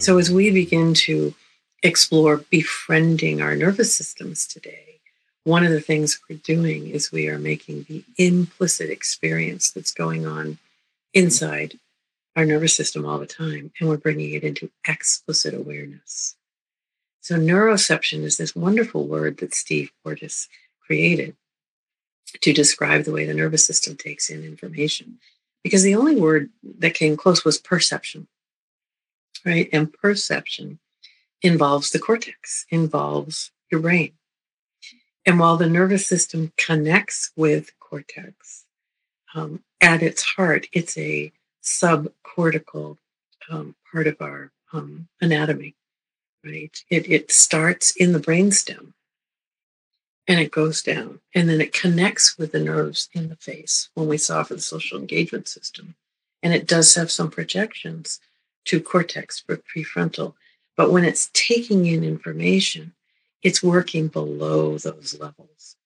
So as we begin to explore befriending our nervous systems today, one of the things we're doing is we are making the implicit experience that's going on inside our nervous system all the time, and we're bringing it into explicit awareness. So, neuroception is this wonderful word that Steve Porges created to describe the way the nervous system takes in information. Because the only word that came close was perception, right? And perception involves the cortex, involves your brain. And while the nervous system connects with cortex, um, at its heart, it's a subcortical um, part of our um, anatomy, right? It, it starts in the brainstem and it goes down and then it connects with the nerves in the face when we saw for the social engagement system. And it does have some projections to cortex for prefrontal. But when it's taking in information, it's working below those levels.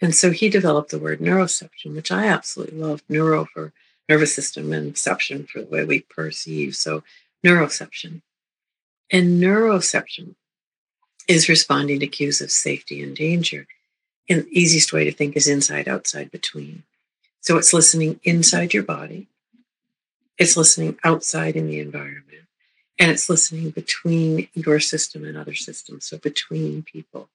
And so he developed the word neuroception, which I absolutely love. Neuro for nervous system and ception for the way we perceive. So neuroception. And neuroception is responding to cues of safety and danger. And the easiest way to think is inside, outside, between. So it's listening inside your body, it's listening outside in the environment, and it's listening between your system and other systems, so between people.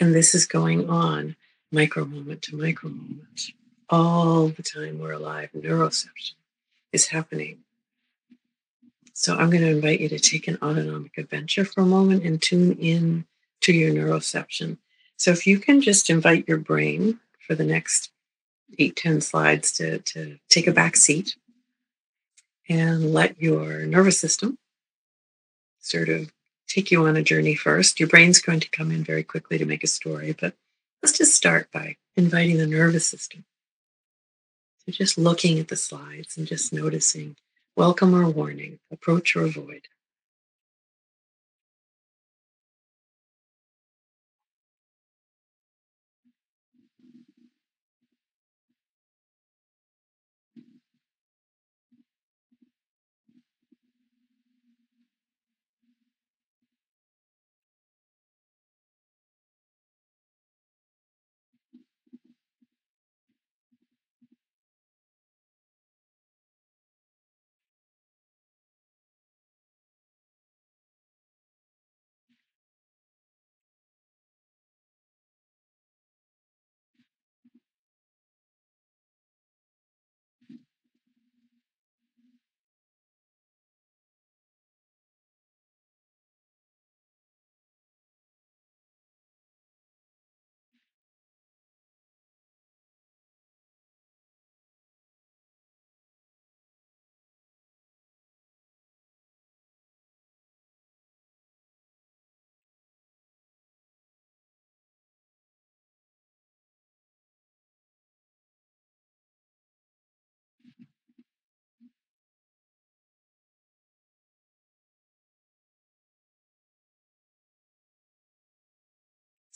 And this is going on micro moment to micro moment. All the time we're alive, neuroception is happening. So I'm going to invite you to take an autonomic adventure for a moment and tune in to your neuroception. So if you can just invite your brain for the next eight, 10 slides to, to take a back seat and let your nervous system sort of take you on a journey first. Your brain's going to come in very quickly to make a story, but let's just start by inviting the nervous system. So just looking at the slides and just noticing welcome or warning, approach or avoid.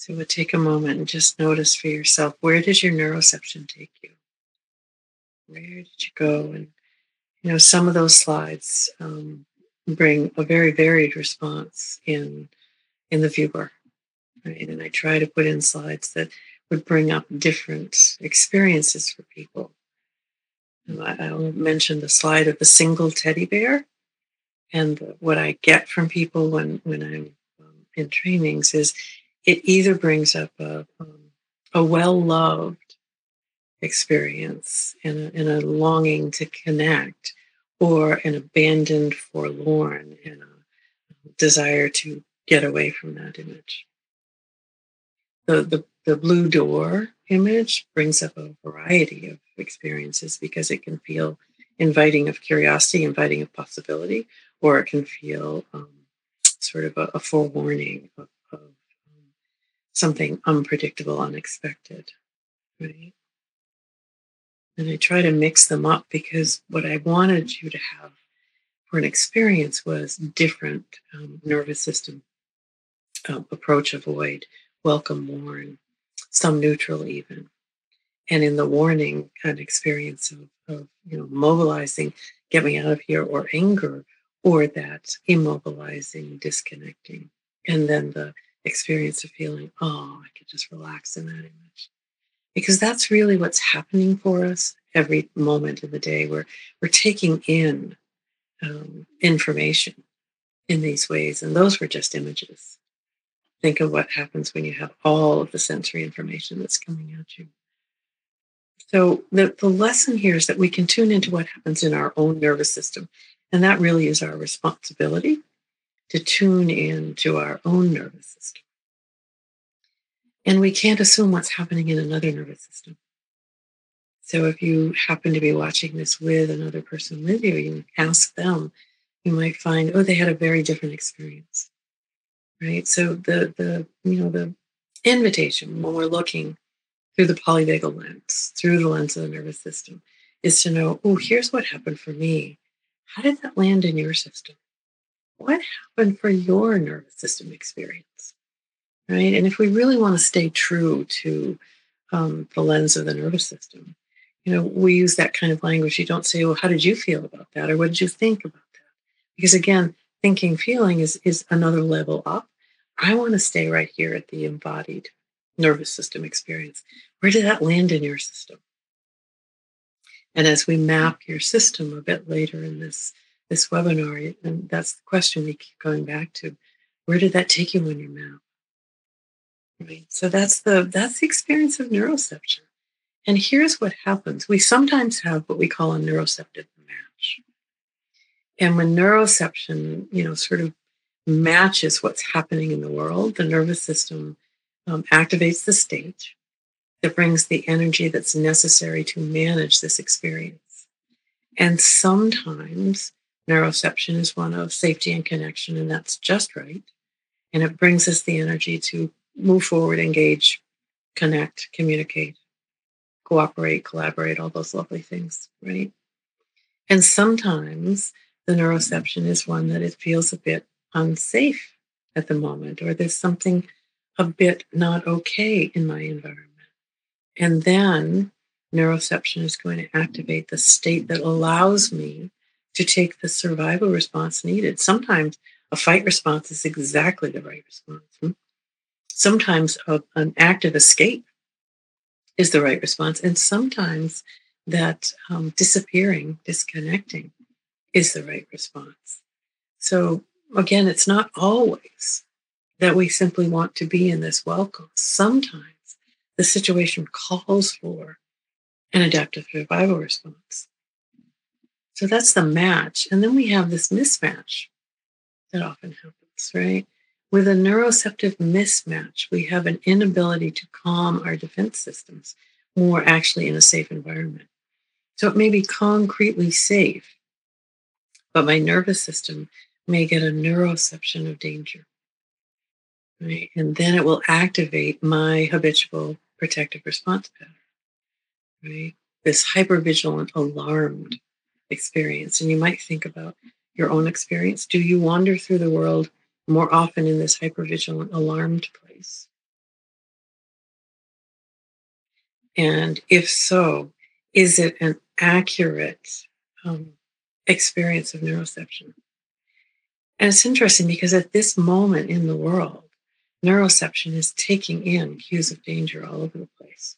So we'll take a moment and just notice for yourself where does your neuroception take you? Where did you go? And you know, some of those slides um, bring a very varied response in in the viewer, right? And I try to put in slides that would bring up different experiences for people. I, will mention the slide of the single teddy bear, and what I get from people when when I'm um, in trainings is it either brings up a, um, a well loved experience and a, and a, longing to connect, or an abandoned, forlorn, and a desire to get away from that image. The, the, the blue door image brings up a variety of experiences because it can feel inviting of curiosity, inviting of possibility, or it can feel um, sort of a, a forewarning of something unpredictable, unexpected, right? And I try to mix them up because what I wanted you to have for an experience was different um, nervous system um, approach, avoid, welcome, warn, some neutral even. And in the warning, an experience of, of you know mobilizing, get me out of here, or anger, or that immobilizing, disconnecting, and then the experience of feeling, oh, I could just relax in that image. Because that's really what's happening for us every moment of the day. We're, we're taking in um, information in these ways, and those were just images. Think of what happens when you have all of the sensory information that's coming at you. So, the, the lesson here is that we can tune into what happens in our own nervous system. And that really is our responsibility to tune in to our own nervous system. And we can't assume what's happening in another nervous system. So if you happen to be watching this with another person with you, you ask them, you might find, oh, they had a very different experience. Right. So the the you know the invitation when we're looking through the polyvagal lens, through the lens of the nervous system, is to know, oh, here's what happened for me. How did that land in your system? What happened for your nervous system experience? Right. And if we really want to stay true to um, the lens of the nervous system, you know, we use that kind of language. You don't say, well, how did you feel about that? Or what did you think about that? Because again, thinking, feeling is, is another level up. I want to stay right here at the embodied nervous system experience. Where did that land in your system? And as we map your system a bit later in this, this webinar, and that's the question we keep going back to, where did that take you on your map? Right. So that's the that's the experience of neuroception. And here's what happens. We sometimes have what we call a neuroceptive match. And when neuroception, you know, sort of matches what's happening in the world, the nervous system um, activates the state that brings the energy that's necessary to manage this experience. And sometimes neuroception is one of safety and connection, and that's just right. And it brings us the energy to move forward, engage, connect, communicate, cooperate, collaborate, all those lovely things, right? And sometimes the neuroception is one that it feels a bit unsafe at the moment, or there's something a bit not okay in my environment. And then neuroception is going to activate the state that allows me to take the survival response needed. Sometimes a fight response is exactly the right response. Hmm? Sometimes a, an active escape is the right response. And sometimes that um, disappearing, disconnecting is the right response. So again, it's not always that we simply want to be in this welcome. Sometimes the situation calls for an adaptive survival response. So that's the match. And then we have this mismatch that often happens, right? With a neuroceptive mismatch, we have an inability to calm our defense systems we're actually in a safe environment. So it may be concretely safe, but my nervous system may get a neuroception of danger. Right? And then it will activate my habitual protective response pattern, right? This hypervigilant, alarmed experience. And you might think about your own experience. Do you wander through the world more often in this hypervigilant, alarmed place? And if so, is it an accurate um, experience of neuroception? And it's interesting because at this moment in the world, neuroception is taking in cues of danger all over the place.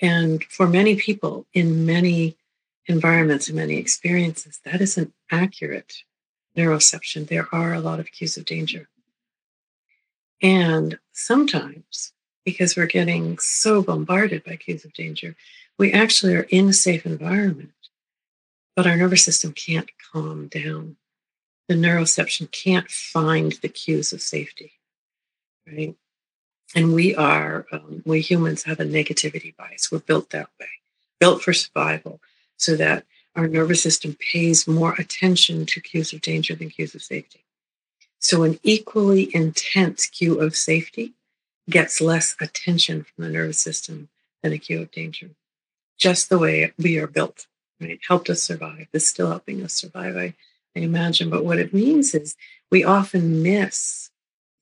And for many people in many environments and many experiences, that isn't accurate neuroception. There are a lot of cues of danger. And sometimes, because we're getting so bombarded by cues of danger, we actually are in a safe environment, but our nervous system can't calm down. The neuroception can't find the cues of safety right? And we are, um, we humans have a negativity bias. We're built that way, built for survival, so that our nervous system pays more attention to cues of danger than cues of safety. So, an equally intense cue of safety gets less attention from the nervous system than a cue of danger. Just the way we are built, right? Helped us survive. It's still helping us survive, I, I imagine. But what it means is we often miss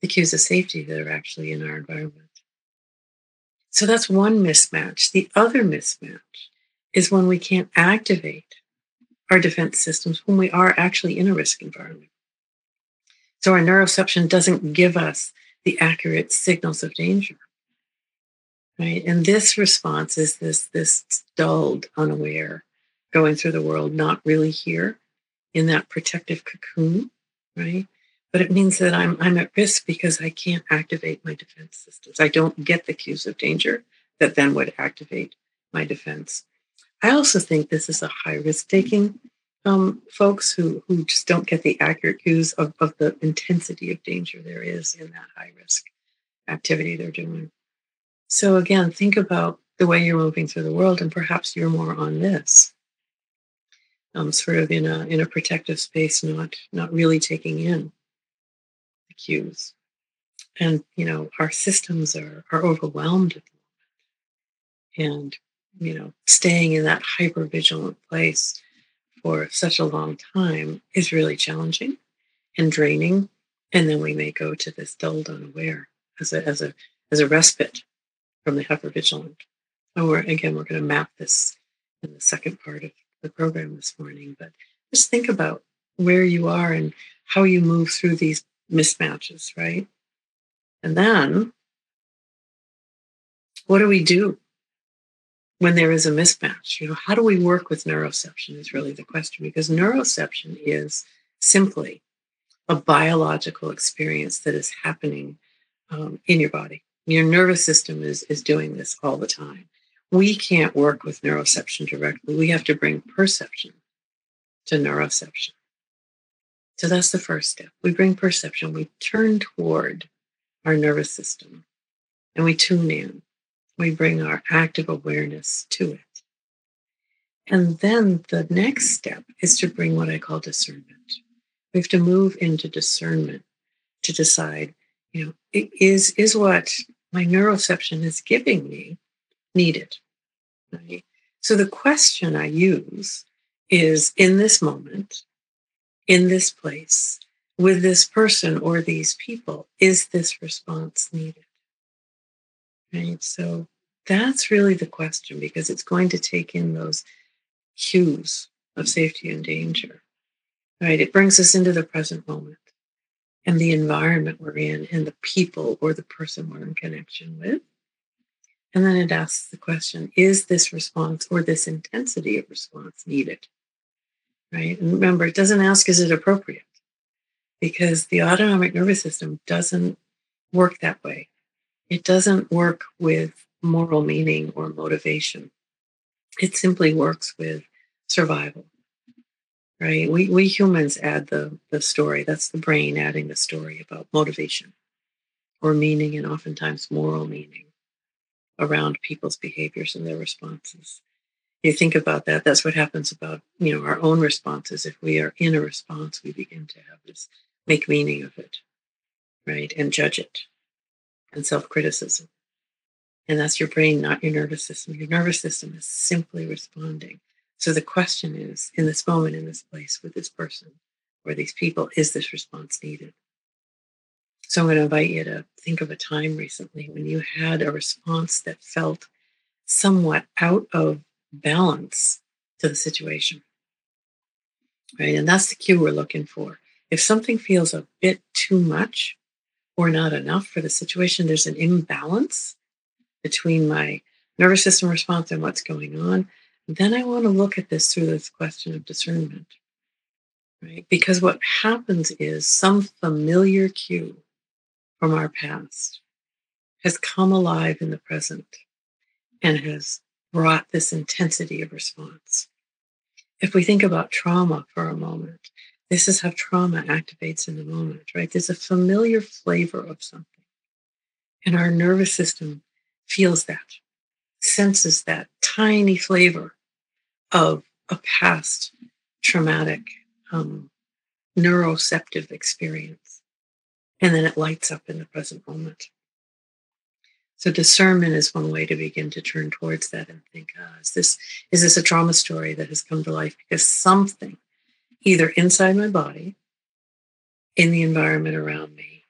the cues of safety that are actually in our environment. So that's one mismatch. The other mismatch is when we can't activate our defense systems when we are actually in a risk environment. So our neuroception doesn't give us the accurate signals of danger. Right. And this response is this this dulled, unaware, going through the world, not really here in that protective cocoon, right? But it means that I'm I'm at risk because I can't activate my defense systems. I don't get the cues of danger that then would activate my defense. I also think this is a high risk taking um, folks who, who just don't get the accurate cues of, of the intensity of danger there is in that high risk activity they're doing. So, again, think about the way you're moving through the world, and perhaps you're more on this. Um, sort of in a in a protective space, not not really taking in the cues, and you know our systems are are overwhelmed at the moment, and you know, staying in that hyper vigilant place for such a long time is really challenging and draining. And then we may go to this dulled unaware as a as a as a respite from the hyper vigilant. And we're again we're going to map this in the second part of the program this morning. But just think about where you are and how you move through these mismatches, right? And then what do we do when there is a mismatch. You know, how do we work with neuroception is really the question because neuroception is simply a biological experience that is happening um, in your body. Your nervous system is, is doing this all the time. We can't work with neuroception directly. We have to bring perception to neuroception. So that's the first step. We bring perception, we turn toward our nervous system and we tune in we bring our active awareness to it. And then the next step is to bring what I call discernment. We have to move into discernment to decide, you know, is, is what my neuroception is giving me needed? Right? So the question I use is in this moment, in this place, with this person or these people, is this response needed? Right? So that's really the question because it's going to take in those cues of safety and danger. Right? It brings us into the present moment and the environment we're in and the people or the person we're in connection with. And then it asks the question is this response or this intensity of response needed? Right? And remember, it doesn't ask is it appropriate? Because the autonomic nervous system doesn't work that way. It doesn't work with moral meaning or motivation. It simply works with survival. Right? We we humans add the the story. That's the brain adding the story about motivation or meaning and oftentimes moral meaning around people's behaviors and their responses. You think about that, that's what happens about, you know, our own responses. If we are in a response, we begin to have this make meaning of it, right? And judge it and self-criticism. And that's your brain, not your nervous system. Your nervous system is simply responding. So the question is in this moment, in this place, with this person or these people, is this response needed? So I'm going to invite you to think of a time recently when you had a response that felt somewhat out of balance to the situation. Right. And that's the cue we're looking for. If something feels a bit too much or not enough for the situation, there's an imbalance between my nervous system response and what's going on, then I want to look at this through this question of discernment. Right? Because what happens is some familiar cue from our past has come alive in the present and has brought this intensity of response. If we think about trauma for a moment, this is how trauma activates in the moment, right? There's a familiar flavor of something. And our nervous system feels that, senses that tiny flavor of a past traumatic um, neuroceptive experience. And then it lights up in the present moment. So discernment is one way to begin to turn towards that and think, ah, is this is this a trauma story that has come to life because something, either inside my body, in the environment around me,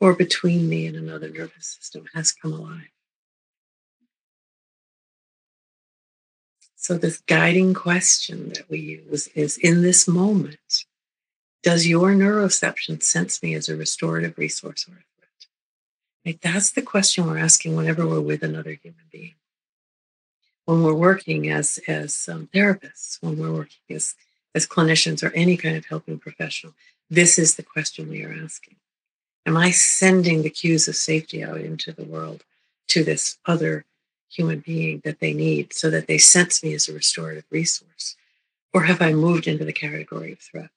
or between me and another nervous system has come alive. So, this guiding question that we use is in this moment, does your neuroception sense me as a restorative resource or a threat? Right? That's the question we're asking whenever we're with another human being. When we're working as, as um, therapists, when we're working as, as clinicians or any kind of helping professional, this is the question we are asking. Am I sending the cues of safety out into the world to this other human being that they need so that they sense me as a restorative resource? Or have I moved into the category of threat?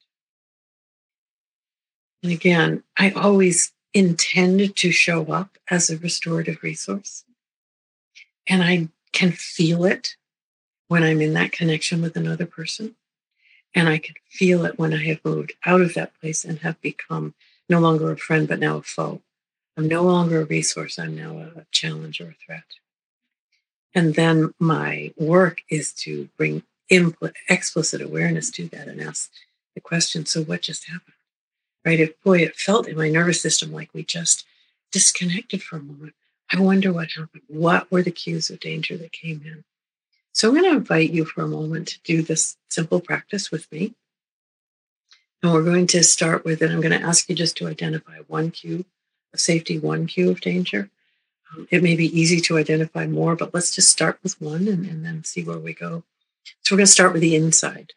And again, I always intend to show up as a restorative resource. And I can feel it when I'm in that connection with another person. And I could feel it when I have moved out of that place and have become no longer a friend, but now a foe. I'm no longer a resource. I'm now a challenge or a threat. And then my work is to bring impl- explicit awareness to that and ask the question so, what just happened? Right? If, boy, it felt in my nervous system like we just disconnected for a moment. I wonder what happened. What were the cues of danger that came in? So, I'm going to invite you for a moment to do this simple practice with me. And we're going to start with it. I'm going to ask you just to identify one cue of safety, one cue of danger. Um, it may be easy to identify more, but let's just start with one and, and then see where we go. So we're going to start with the inside.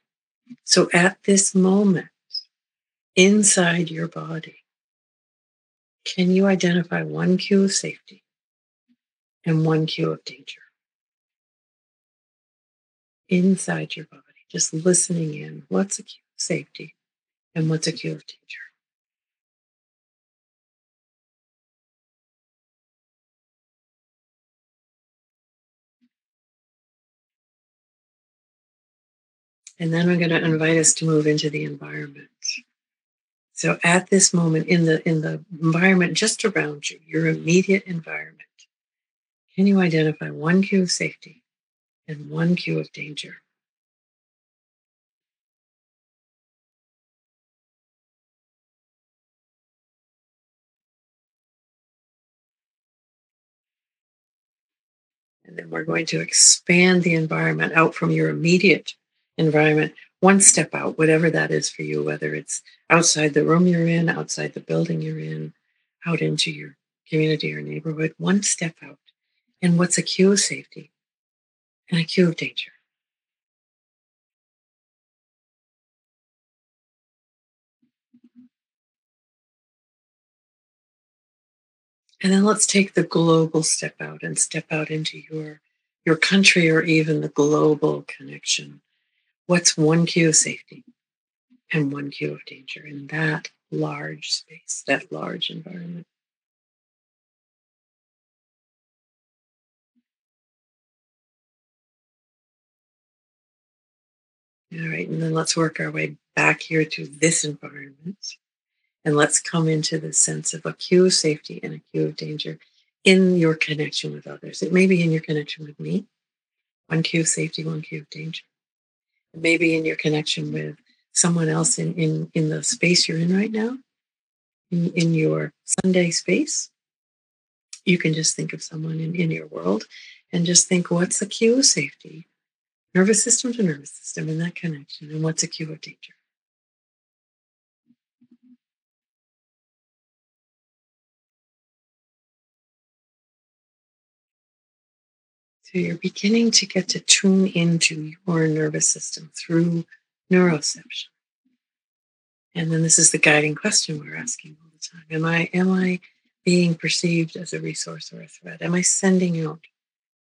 So at this moment, inside your body, can you identify one cue of safety and one cue of danger? Inside your body, just listening in. What's a cue of safety and what's a cue of danger? And then I'm going to invite us to move into the environment. So at this moment in the in the environment just around you, your immediate environment, can you identify one cue of safety and one cue of danger? And then we're going to expand the environment out from your immediate environment, one step out, whatever that is for you, whether it's outside the room you're in, outside the building you're in, out into your community or neighborhood, one step out. And what's a cue of safety and a cue of danger? And then let's take the global step out and step out into your your country or even the global connection what's one cue of safety and one cue of danger in that large space, that large environment. All right, and then let's work our way back here to this environment. And let's come into the sense of a cue of safety and a cue of danger in your connection with others. It may be in your connection with me, one cue of safety, one cue of danger maybe in your connection with someone else in, in, in the space you're in right now, in, in your Sunday space. You can just think of someone in, in your world and just think what's the cue of safety? Nervous system to nervous system in that connection, and what's a cue of danger? So you're beginning to get to tune into your nervous system through neuroception. And then this is the guiding question we're asking all the time. Am I am I being perceived as a resource or a threat? Am I sending out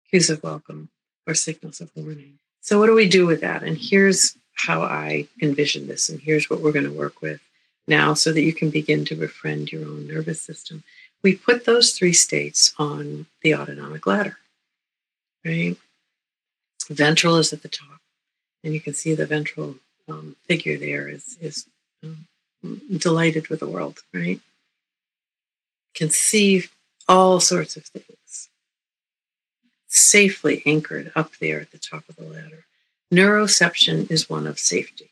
cues of welcome or signals of warning? So what do we do with that? And here's how I envision this, and here's what we're going to work with now so that you can begin to befriend your own nervous system. We put those three states on the autonomic ladder right? Ventral is at the top, and you can see the ventral um, figure there is is um, delighted with the world, right? Can see all sorts of things safely anchored up there at the top of the ladder. Neuroception is one of safety,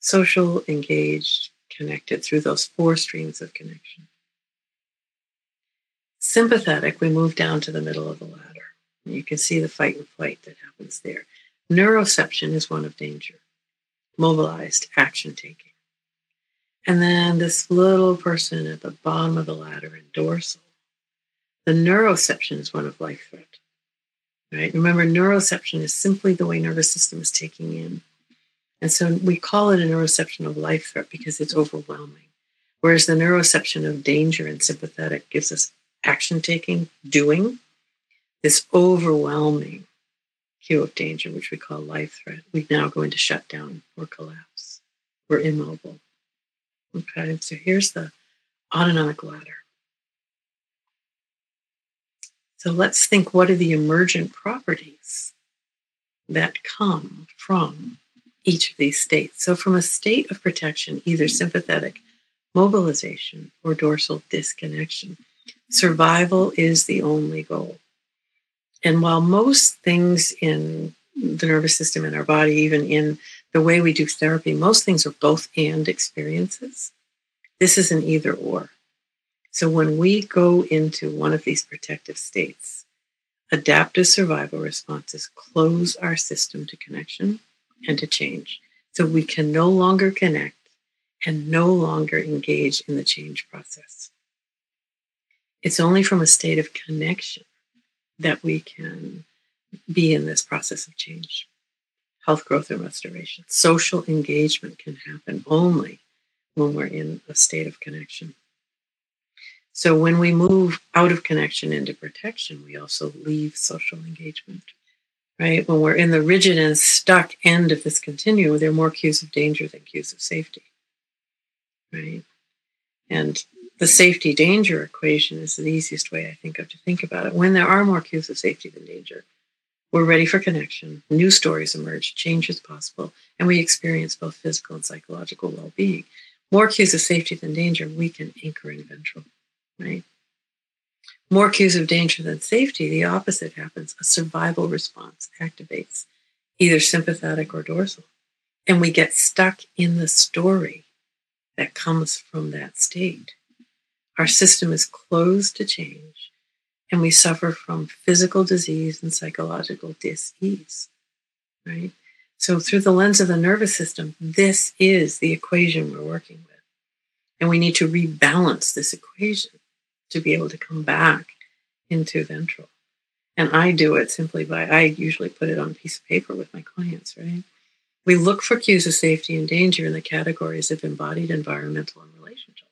social, engaged, connected through those four streams of connection. Sympathetic, we move down to the middle of the ladder. You can see the fight and flight that happens there. Neuroception is one of danger, mobilized action taking. And then this little person at the bottom of the ladder in dorsal, the neuroception is one of life threat. Right? Remember, neuroception is simply the way nervous system is taking in. And so we call it a neuroception of life threat because it's overwhelming. Whereas the neuroception of danger and sympathetic gives us action taking, doing, this overwhelming cue of danger, which we call life threat. We now go into shutdown or collapse. We're immobile. Okay, so here's the autonomic ladder. So let's think what are the emergent properties that come from each of these states. So, from a state of protection, either sympathetic mobilization or dorsal disconnection, survival is the only goal. And while most things in the nervous system in our body, even in the way we do therapy, most things are both and experiences. This is an either or. So when we go into one of these protective states, adaptive survival responses close our system to connection and to change. So we can no longer connect and no longer engage in the change process. It's only from a state of connection that we can be in this process of change. Health, growth, and restoration. Social engagement can happen only when we're in a state of connection. So when we move out of connection into protection, we also leave social engagement, right? When we're in the rigid and stuck end of this continuum, there are more cues of danger than cues of safety, right? And the safety danger equation is the easiest way I think of to think about it. When there are more cues of safety than danger, we're ready for connection, new stories emerge, change is possible, and we experience both physical and psychological well being. More cues of safety than danger, we can anchor in ventral, right? More cues of danger than safety, the opposite happens. A survival response activates either sympathetic or dorsal. And we get stuck in the story that comes from that state. Our system is closed to change, and we suffer from physical disease and psychological dis-ease, right? So, through the lens of the nervous system, this is the equation we're working with. And we need to rebalance this equation to be able to come back into ventral. And I do it simply by, I usually put it on a piece of paper with my clients, right? We look for cues of safety and danger in the categories of embodied, environmental, and relational.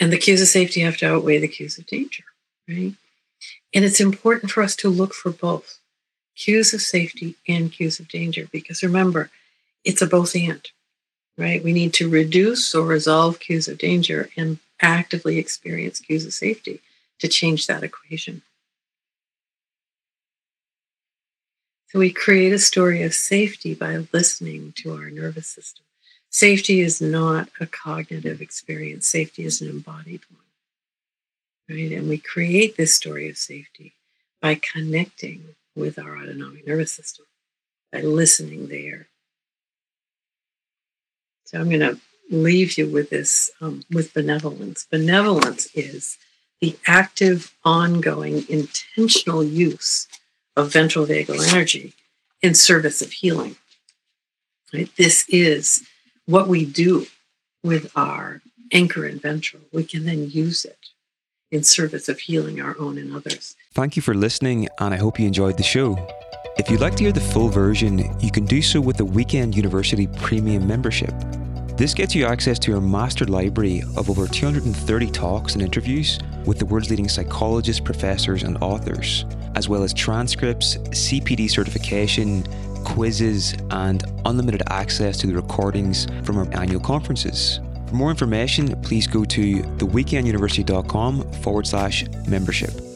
And the cues of safety have to outweigh the cues of danger, right? And it's important for us to look for both cues of safety and cues of danger because remember, it's a both and, right? We need to reduce or resolve cues of danger and actively experience cues of safety to change that equation. So we create a story of safety by listening to our nervous system. Safety is not a cognitive experience, safety is an embodied one. Right? And we create this story of safety by connecting with our autonomic nervous system, by listening there. So I'm going to leave you with this um, with benevolence. Benevolence is the active, ongoing, intentional use of ventral vagal energy in service of healing. Right? This is what we do with our anchor and ventral, we can then use it in service of healing our own and others. Thank you for listening, and I hope you enjoyed the show. If you'd like to hear the full version, you can do so with the Weekend University Premium membership. This gets you access to our master library of over 230 talks and interviews with the world's leading psychologists, professors, and authors, as well as transcripts, CPD certification, quizzes, and unlimited access to the recordings from our annual conferences. For more information, please go to theweekenduniversity.com forward slash membership.